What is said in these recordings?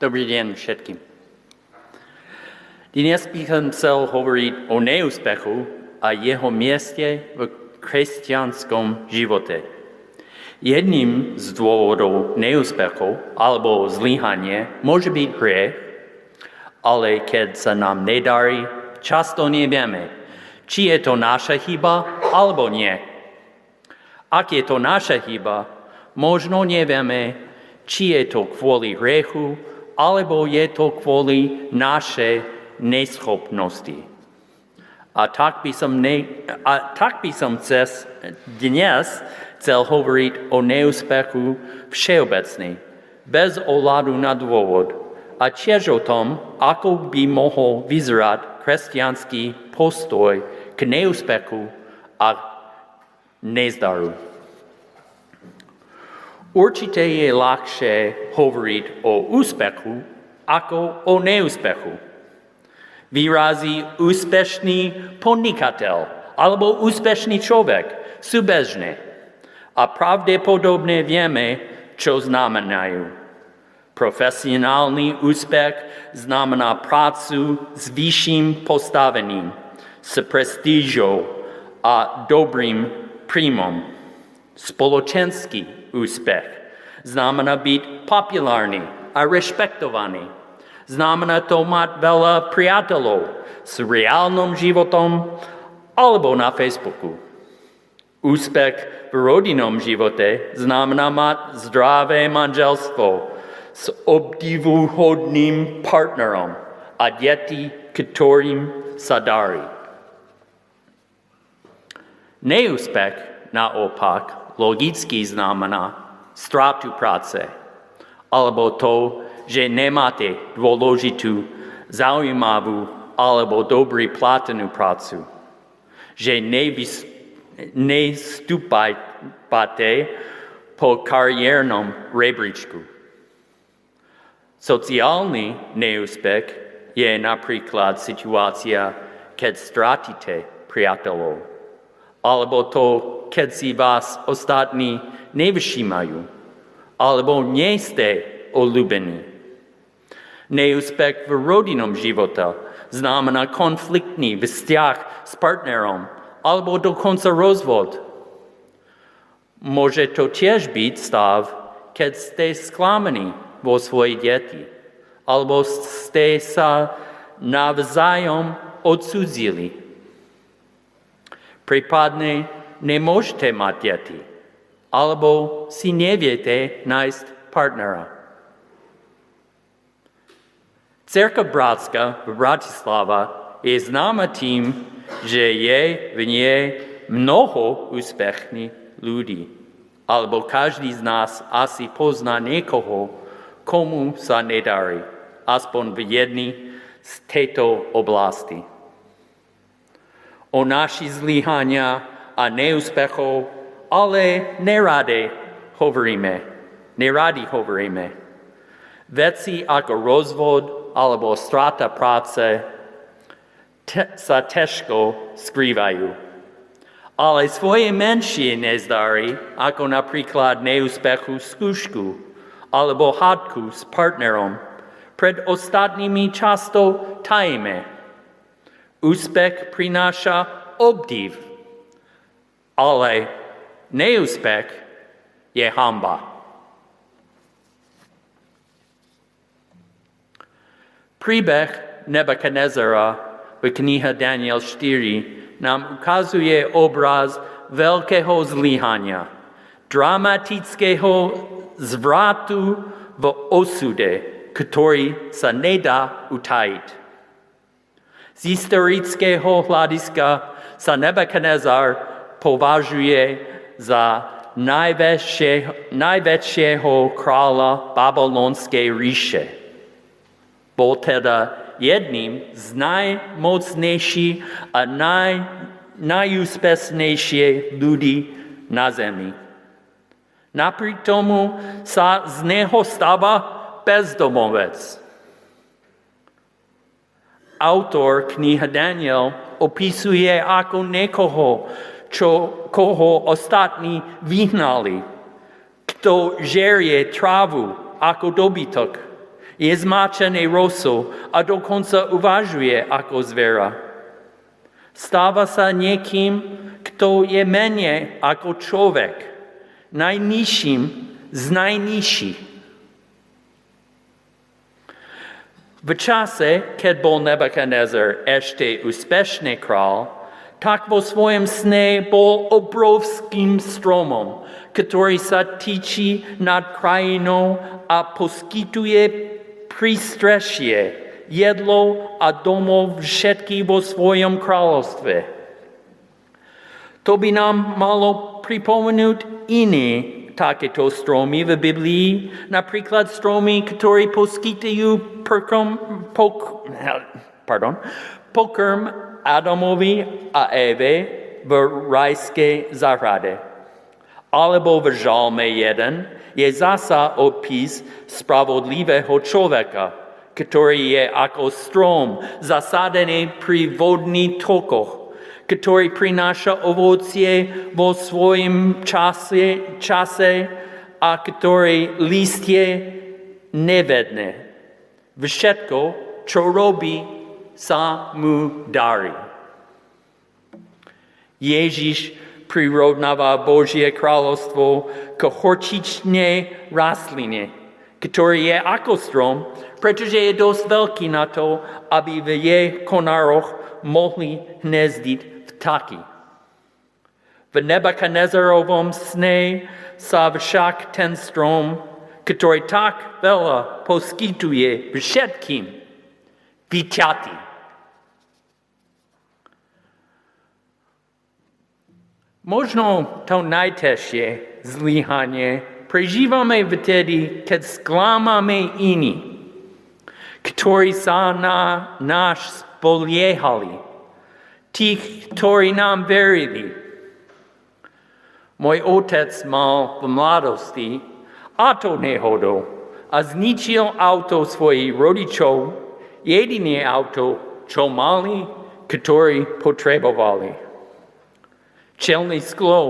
Dobrý deň všetkým. Dnes by som chcel hovoriť o neúspechu a jeho mieste v kresťanskom živote. Jedným z dôvodov neúspechov alebo zlyhanie môže byť hriech, ale keď sa nám nedarí, často nevieme, či je to naša chyba alebo nie. Ak je to naša chyba, možno nevieme, či je to kvôli hriechu alebo je to kvôli našej neschopnosti. A tak by som, ne, a tak by som cez dnes chcel hovoriť o neúspechu všeobecný, bez ohľadu na dôvod, a tiež o tom, ako by mohol vyzerať kresťanský postoj k neúspechu a nezdaru. Určite je ľahšie hovoriť o úspechu ako o neúspechu. Výrazy úspešný podnikateľ alebo úspešný človek sú bežné a pravdepodobne vieme, čo znamenajú. Profesionálny úspech znamená prácu s vyšším postavením, s prestížou a dobrým príjmom. Spoločenský úspech. Znamená byť populárny a rešpektovaný. Znamená to mať veľa priateľov s reálnym životom alebo na Facebooku. Úspech v rodinnom živote znamená mať zdravé manželstvo s obdivuhodným partnerom a deti, ktorým sa darí. Neúspech naopak logicky znamená stratu práce, alebo to, že nemáte dôležitú, zaujímavú alebo dobrý platenú prácu, že nevys, nestúpate po kariérnom rebríčku. Sociálny neúspech je napríklad situácia, keď stratíte priateľov, alebo to, keď si vás ostatní nevšímajú, alebo nie ste olúbení. Neúspech v rodinnom živote znamená konfliktný vzťah s partnerom, alebo dokonca rozvod. Môže to tiež byť stav, keď ste sklamaní vo svojej deti, alebo ste sa navzájom odsudzili. Prípadne nemôžete mať deti, alebo si neviete nájsť partnera. Cerka Bratska v Bratislava je známa tým, že je v nej mnoho úspešných ľudí. Alebo každý z nás asi pozná niekoho, komu sa nedarí, aspoň v jednej z tejto oblasti. O naši zlyhania a neúspechov, ale nerade hovoríme. Neradi hovoríme. Veci ako rozvod alebo strata práce te, sa ťažko skrývajú. Ale svoje menšie nezdary, ako napríklad neúspechu skúšku alebo hádku s partnerom, pred ostatnými často tajme. Úspech prináša obdiv ale neúspech je hamba. Príbeh Nebukadnezara v knihe Daniel 4 nám ukazuje obraz veľkého zlyhania, dramatického zvratu v osude, ktorý sa nedá utajiť. Z historického hľadiska sa Nebukadnezar považuje za najväčšie, najväčšieho kráľa babylonskej ríše. Bol teda jedným z najmocnejších a naj, najúspesnejších ľudí na zemi. Napriek tomu sa z neho stáva bezdomovec. Autor knihy Daniel opisuje ako niekoho, čo, koho ostatní vyhnali, kto žerie trávu ako dobytok, Je zmáčený rosou a dokonca uvažuje ako zvera. Stáva sa niekým, kto je menej ako človek, najnižším z najnižších. V čase, keď bol Nebuchadnezzar ešte úspešný král, tak vo svojom sne bol obrovským stromom, ktorý sa týči nad krajinou a poskytuje prístrešie, jedlo a domov všetky vo svojom kráľovstve. To by nám malo pripomenúť iné takéto stromy v Biblii, napríklad stromy, ktoré poskytujú pokrm, pok, pardon, pokrm Adamovi a Eve v rajskej zahrade. Alebo v Žalme 1 je zasa opis spravodlivého človeka, ktorý je ako strom zasadený pri vodných tokoch, ktorý prináša ovocie vo svojom čase, čase a ktorý listie nevedne. Všetko, čo robí, sa mu darí. Ježiš prirovnáva Božie kráľovstvo k horčičnej rastline, ktorý je ako strom, pretože je dosť veľký na to, aby v jej konároch mohli hnezdiť vtáky. V Nebuchadnezarovom sne sa však ten strom, ktorý tak veľa poskytuje všetkým, vyťatý. Možno to najtežšie zlyhanie prežívame vtedy, keď sklámame iní, ktorí sa na náš spoliehali, tých, ktorí nám verili. Môj otec mal v mladosti auto nehodou a zničil auto svojich rodičov, jediné auto, čo mali, ktoré potrebovali. Čelné sklo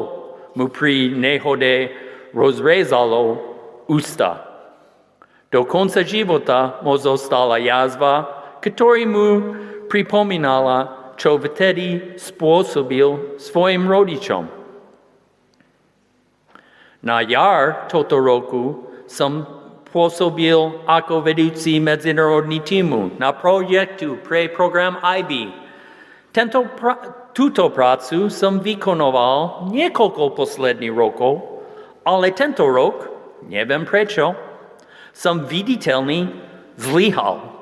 mu pri nehode rozrezalo ústa. Do konca života mu zostala jazva, ktorý mu pripomínala, čo vtedy spôsobil svojim rodičom. Na jar tohto roku som pôsobil ako vedúci medzinárodný týmu na projektu pre program IB. Tento pra- túto prácu som vykonoval niekoľko posledných rokov, ale tento rok, neviem prečo, som viditeľný zlyhal.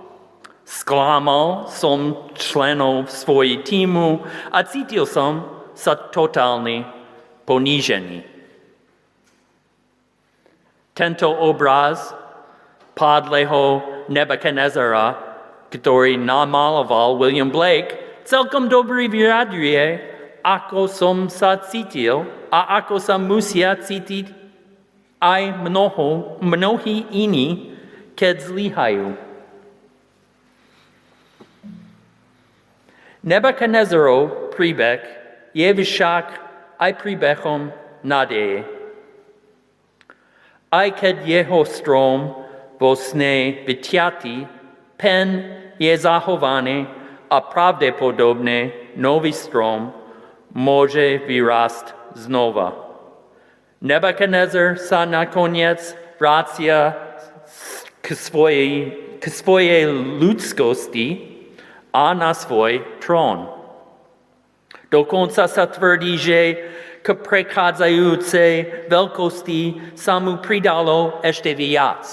Sklamal som členov svojej týmu a cítil som sa totálne ponížený. Tento obraz padlého Nebuchadnezzara, ktorý namaloval William Blake, celkom dobrý vyjadruje, ako som sa cítil a ako sa musia cítiť aj mnoho, mnohí iní, keď zlyhajú. Nebuchadnezzarov príbeh je však aj príbehom nádeje. Aj keď jeho strom vo sne vyťatý, pen je zahovaný a pravdepodobne nový strom môže vyrásť znova. Nebuchadnezzar sa nakoniec vrácia k svojej, k svojej ľudskosti a na svoj trón. Dokonca sa tvrdí, že k prechádzajúcej veľkosti sa mu pridalo ešte viac.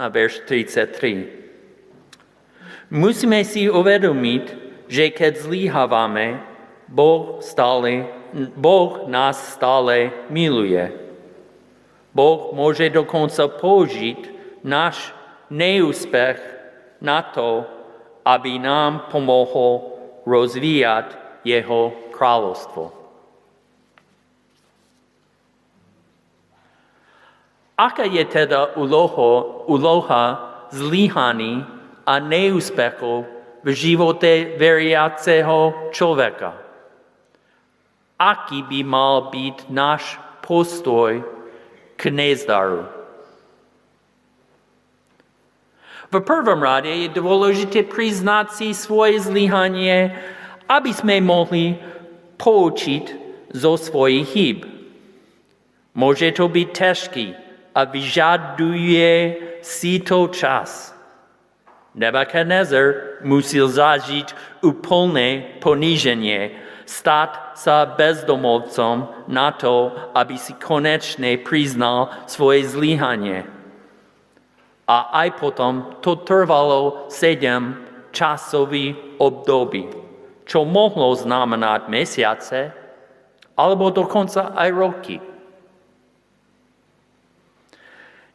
A verš 33. Musíme si uvedomiť, že keď zlíhavame, boh, stále, boh nás stále miluje. Boh môže dokonca použiť náš neúspech na to, aby nám pomohol rozvíjať jeho kráľovstvo. Aká je teda úloha, úloha zlyhaný a neúspechov v živote veriaceho človeka. Aký by mal byť náš postoj k nezdaru? V prvom rade je dôležité priznať si svoje zlyhanie, aby sme mohli poučiť zo svojich chýb. Môže to byť ťažké a vyžaduje si to čas. Nebuchadnezzar musel zažiť úplné poníženie, stať sa bezdomovcom na to, aby si konečne priznal svoje zlyhanie. A aj potom to trvalo sedem časový období, čo mohlo znamenať mesiace, alebo dokonca aj roky.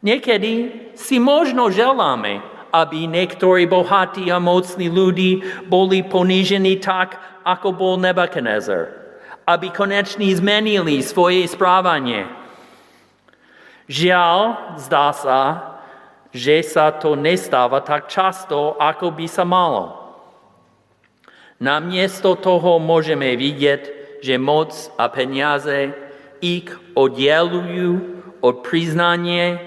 Niekedy si možno želáme, aby niektorí bohatí a mocní ľudí boli ponížení tak, ako bol Nebuchadnezzar, aby konečne zmenili svoje správanie. Žiaľ, zdá sa, že sa to nestáva tak často, ako by sa malo. Namiesto toho môžeme vidieť, že moc a peniaze ich oddelujú od priznania,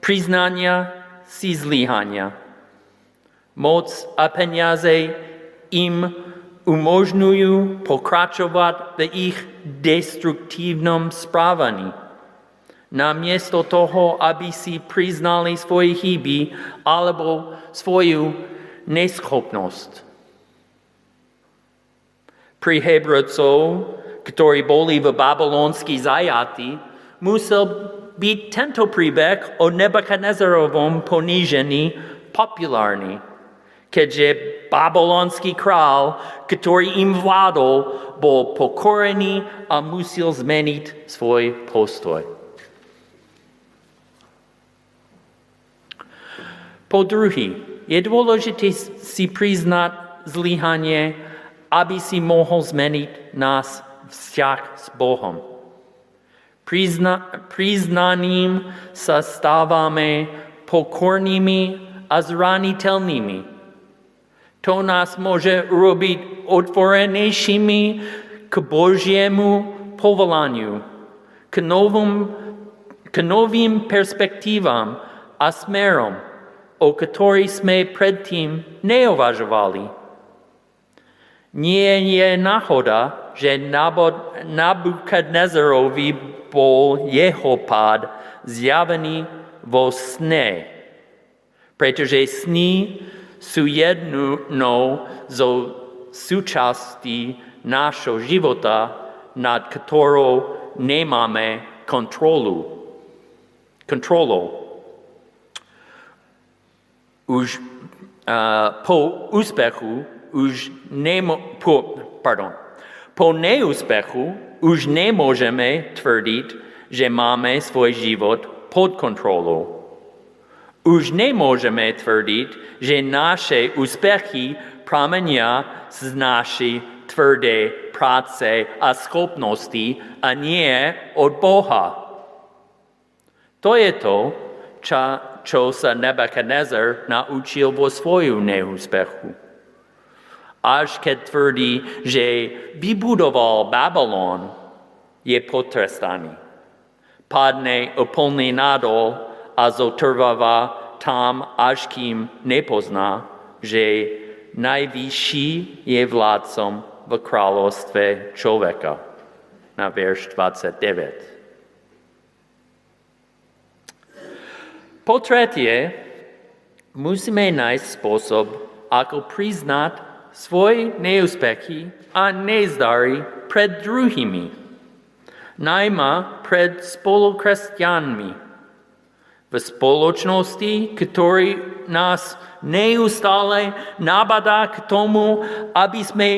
priznania si zlyhania. Moc a peniaze im umožňujú pokračovať v ich destruktívnom správaní namiesto toho, aby si priznali svoje chyby alebo svoju neschopnosť. Pri Hebrocov, ktorí boli v babylonský zajatí, musel byť tento príbeh o Nebukadnezarovom ponížení populárny, keďže babylonský král, ktorý im vládol, bol pokorený a musel zmeniť svoj postoj. Po druhý, je dôležité si priznať zlyhanie, aby si mohol zmeniť nás vzťah s Bohom. Prizna, priznaním sa stávame pokornými a zraniteľnými. To nás môže robiť otvorenejšími k Božiemu povolaniu, k, novom, k novým perspektívam a smerom o ktorý sme predtým neuvažovali. Nie je náhoda, že Nabukadnezarovi bol jeho pád zjavený vo sne, pretože sny sú jednou zo súčastí nášho života, nad ktorou nemáme kontrolu. Kontrolou už uh, po úspechu už nemo, po, pardon, po neúspechu už nemôžeme tvrdiť, že máme svoj život pod kontrolou. Už nemôžeme tvrdiť, že naše úspechy pramenia z našej tvrdé práce a schopnosti a nie od Boha. To je to, čo, čo sa Nebuchadnezzar naučil vo svoju neúspechu. Až keď tvrdí, že vybudoval Babylon, je potrestaný. Padne úplne nadol a zotrváva tam, až kým nepozná, že najvyšší je vládcom v kráľovstve človeka. Na verš 29. Po tretie, musíme nájsť spôsob, ako priznať svoje neúspechy a nezdary pred druhými, najmä pred spolukresťanmi. V spoločnosti, ktorý nás neustále nabadá k tomu, aby sme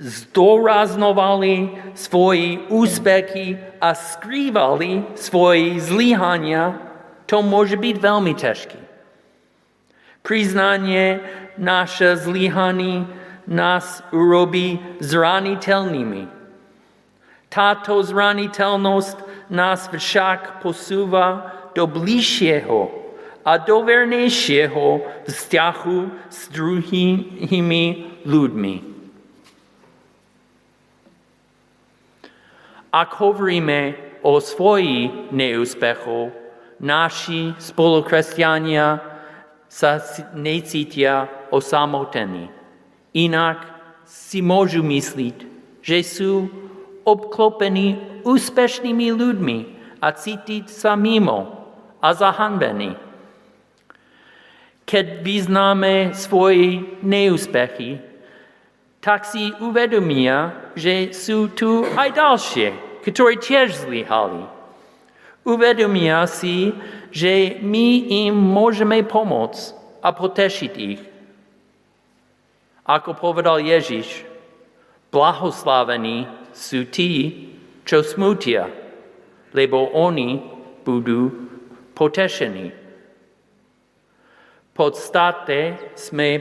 zdôraznovali svoje úspechy a skrývali svoje zlyhania, to môže byť veľmi ťažké. Priznanie naše zlyhaní nás urobí zraniteľnými. Táto zraniteľnosť nás však posúva do bližšieho a do vernejšieho vzťahu s druhými ľuďmi. Ak hovoríme o svojich neúspechoch, naši spolukresťania sa necítia osamotení. Inak si môžu myslieť, že sú obklopení úspešnými ľuďmi a cítiť sa mimo a zahanbení. Keď vyznáme svoje neúspechy, tak si uvedomia, že sú tu aj ďalšie, ktorí tiež zlyhali. Uvedomia si, že my im môžeme pomôcť a potešiť ich. Ako povedal Ježiš, blahoslavení sú tí, čo smutia, lebo oni budú potešení. Podstate sme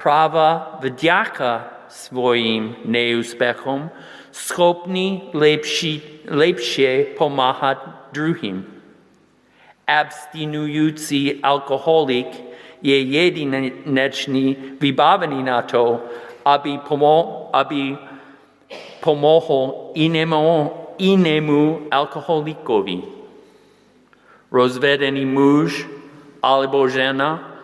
práva vďaka svojim neúspechom schopní lepšie pomáhať druhým. Abstinujúci alkoholik je jedinečný, vybavený na to, aby, pomo- aby pomohol inému, inému alkoholikovi. Rozvedený muž alebo žena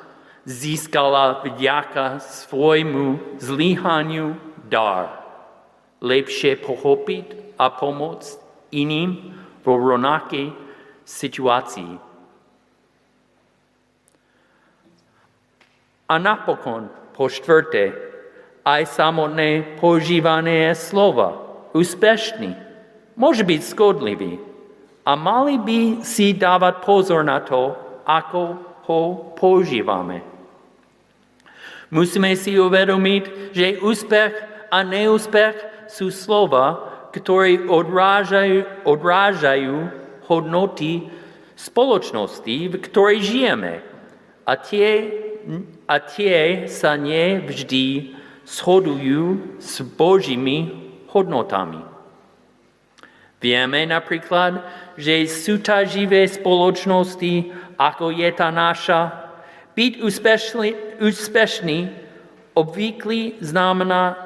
získala vďaka svojmu zlyhaniu dar. Lepšie pochopiť a pomôcť iným vo rovnakej situácii. A napokon, po štvrté, aj samotné používanie slova, úspešný, môže byť škodlivý. A mali by si dávať pozor na to, ako ho používame. Musíme si uvedomiť, že úspech a neúspech sú slova, ktoré odrážajú, odrážajú hodnoty spoločnosti, v ktorej žijeme. A tie a tie sa nevždy shodujú s Božími hodnotami. Vieme napríklad, že súťaživé spoločnosti, ako je tá naša, byť úspešný, úspešný obvykle znamená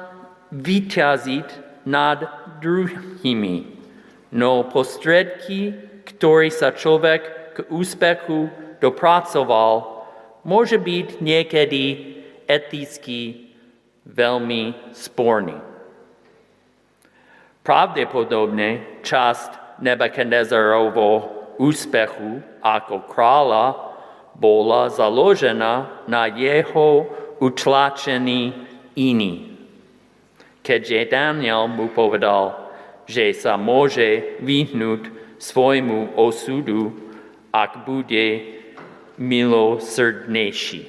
vyťaziť nad druhými. No postredky, ktorý sa človek k úspechu dopracoval, môže byť niekedy eticky veľmi sporný. Pravdepodobne časť Nebuchadnezarovho úspechu ako kráľa bola založená na jeho utlačení iní. Keďže Daniel mu povedal, že sa môže vyhnúť svojmu osudu, ak bude milosrdnejší.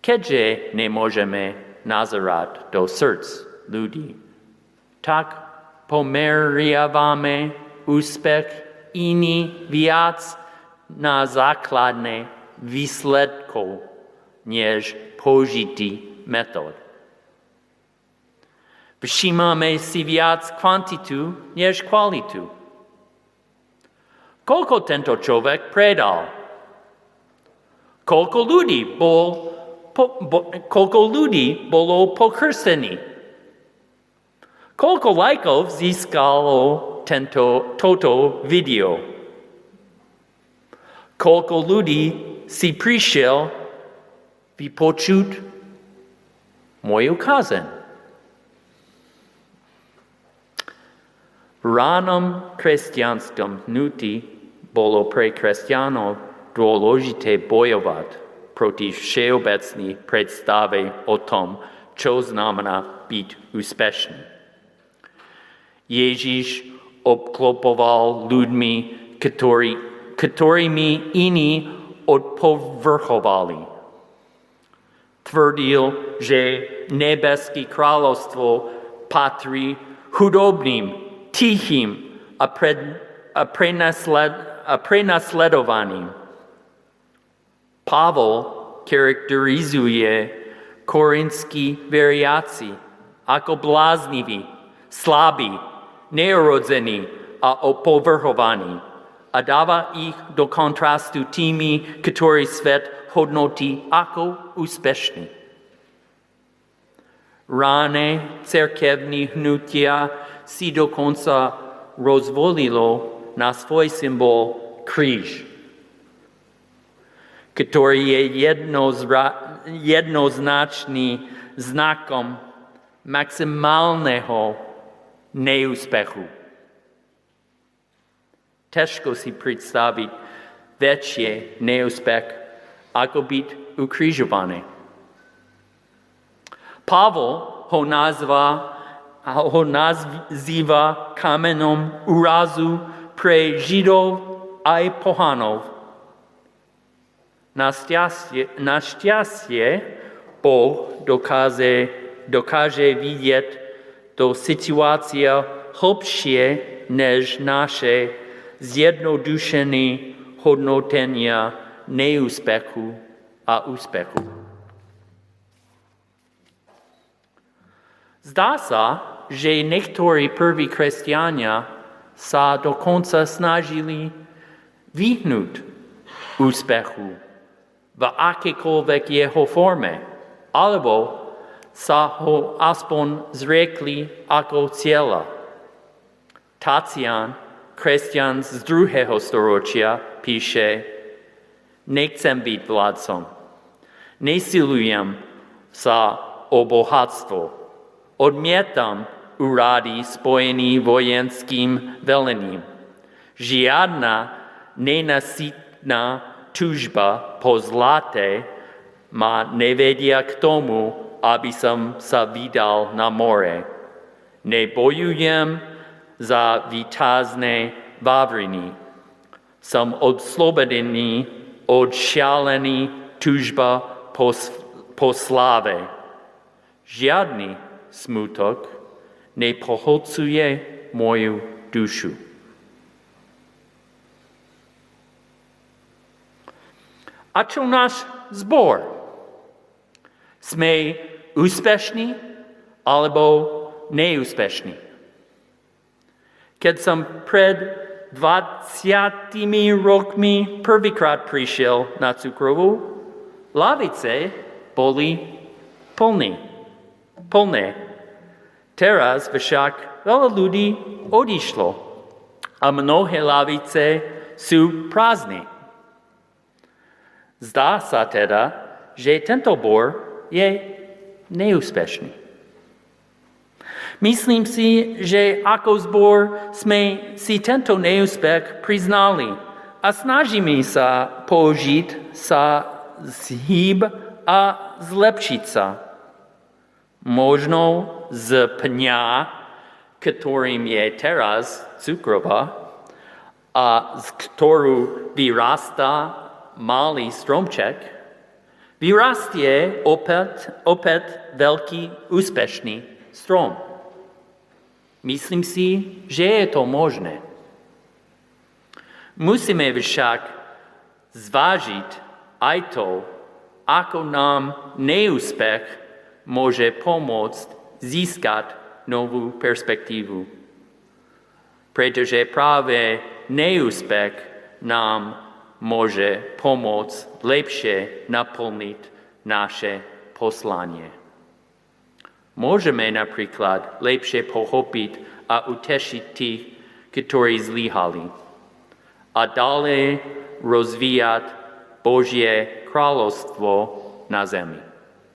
Keďže nemôžeme nazerať do srdc ľudí, tak pomeriavame úspech iný viac na základné výsledkov, než použitý metód. Všímame si viac kvantitu, než kvalitu. Koľko tento človek predal? Koľko ľudí, bol, po, bo, koľko ľudí bolo pokrstený? Koľko lajkov získalo tento, toto video? Koľko ľudí si prišiel vypočuť moju kazen? V ránom kresťanskom hnutí bolo pre kresťanov dôležité bojovať proti všeobecnej predstave o tom, čo znamená byť úspešný. Ježiš obklopoval ľuďmi, ktorý, ktorými iní odpovrchovali. Tvrdil, že nebeské kráľovstvo patrí chudobným, tichým a, pred, a prenasled, a prenasledovaním. Pavol charakterizuje korinskí veriaci ako blázniví, slabí, neurodzení a opovrhovaní a dáva ich do kontrastu tými, ktorí svet hodnotí ako úspešný. Ráne cerkevní hnutia si dokonca rozvolilo na svoj symbol kríž. ktorý je jednozra, jednoznačný znakom maximálneho neúspechu. Ťažko si predstaviť väčšie neúspech, ako byť ukrižovaný. Pavol ho nazva, ho nazýva kamenom úrazu pre Židov aj pohanov. Našťastie, našťastie Boh dokáže, dokáže vidieť do situácia hlbšie než naše zjednodušené hodnotenia neúspechu a úspechu. Zdá sa, že niektorí prví kresťania sa dokonca snažili vyhnúť úspechu v akékoľvek jeho forme, alebo sa ho aspoň zriekli ako cieľa. Tacian, kresťan z druhého storočia, píše, nechcem byť vládcom, nesilujem sa o bohatstvo, odmietam úrady spojený vojenským velením. Žiadna nenasytná tužba po zlate ma nevedia k tomu, aby som sa vydal na more. Nebojujem za výtazné vavriny. Som odslobodený od šialený tužba po, po sláve. Žiadny smutok nepoholcuje moju dušu. A čo náš zbor? Sme úspešní alebo neúspešní? Keď som pred 20 rokmi prvýkrát prišiel na cukrovú, lavice boli plné. plné. Teraz však veľa ľudí odišlo a mnohé lavice sú prázdne. Zdá sa teda, že tento bor je neúspešný. Myslím si, že ako zbor sme si tento neúspech priznali a snažíme sa použiť sa zhyb a zlepšiť sa. Možno z pňa, ktorým je teraz cukrová a z ktorú vyrastá malý stromček, vyrastie opäť, opäť veľký úspešný strom. Myslím si, že je to možné. Musíme však zvážiť aj to, ako nám neúspech môže pomôcť získať novú perspektívu. Pretože práve neúspech nám môže pomôcť lepšie naplniť naše poslanie. Môžeme napríklad lepšie pochopiť a utešiť tých, ktorí zlyhali a ďalej rozvíjať Božie kráľovstvo na zemi.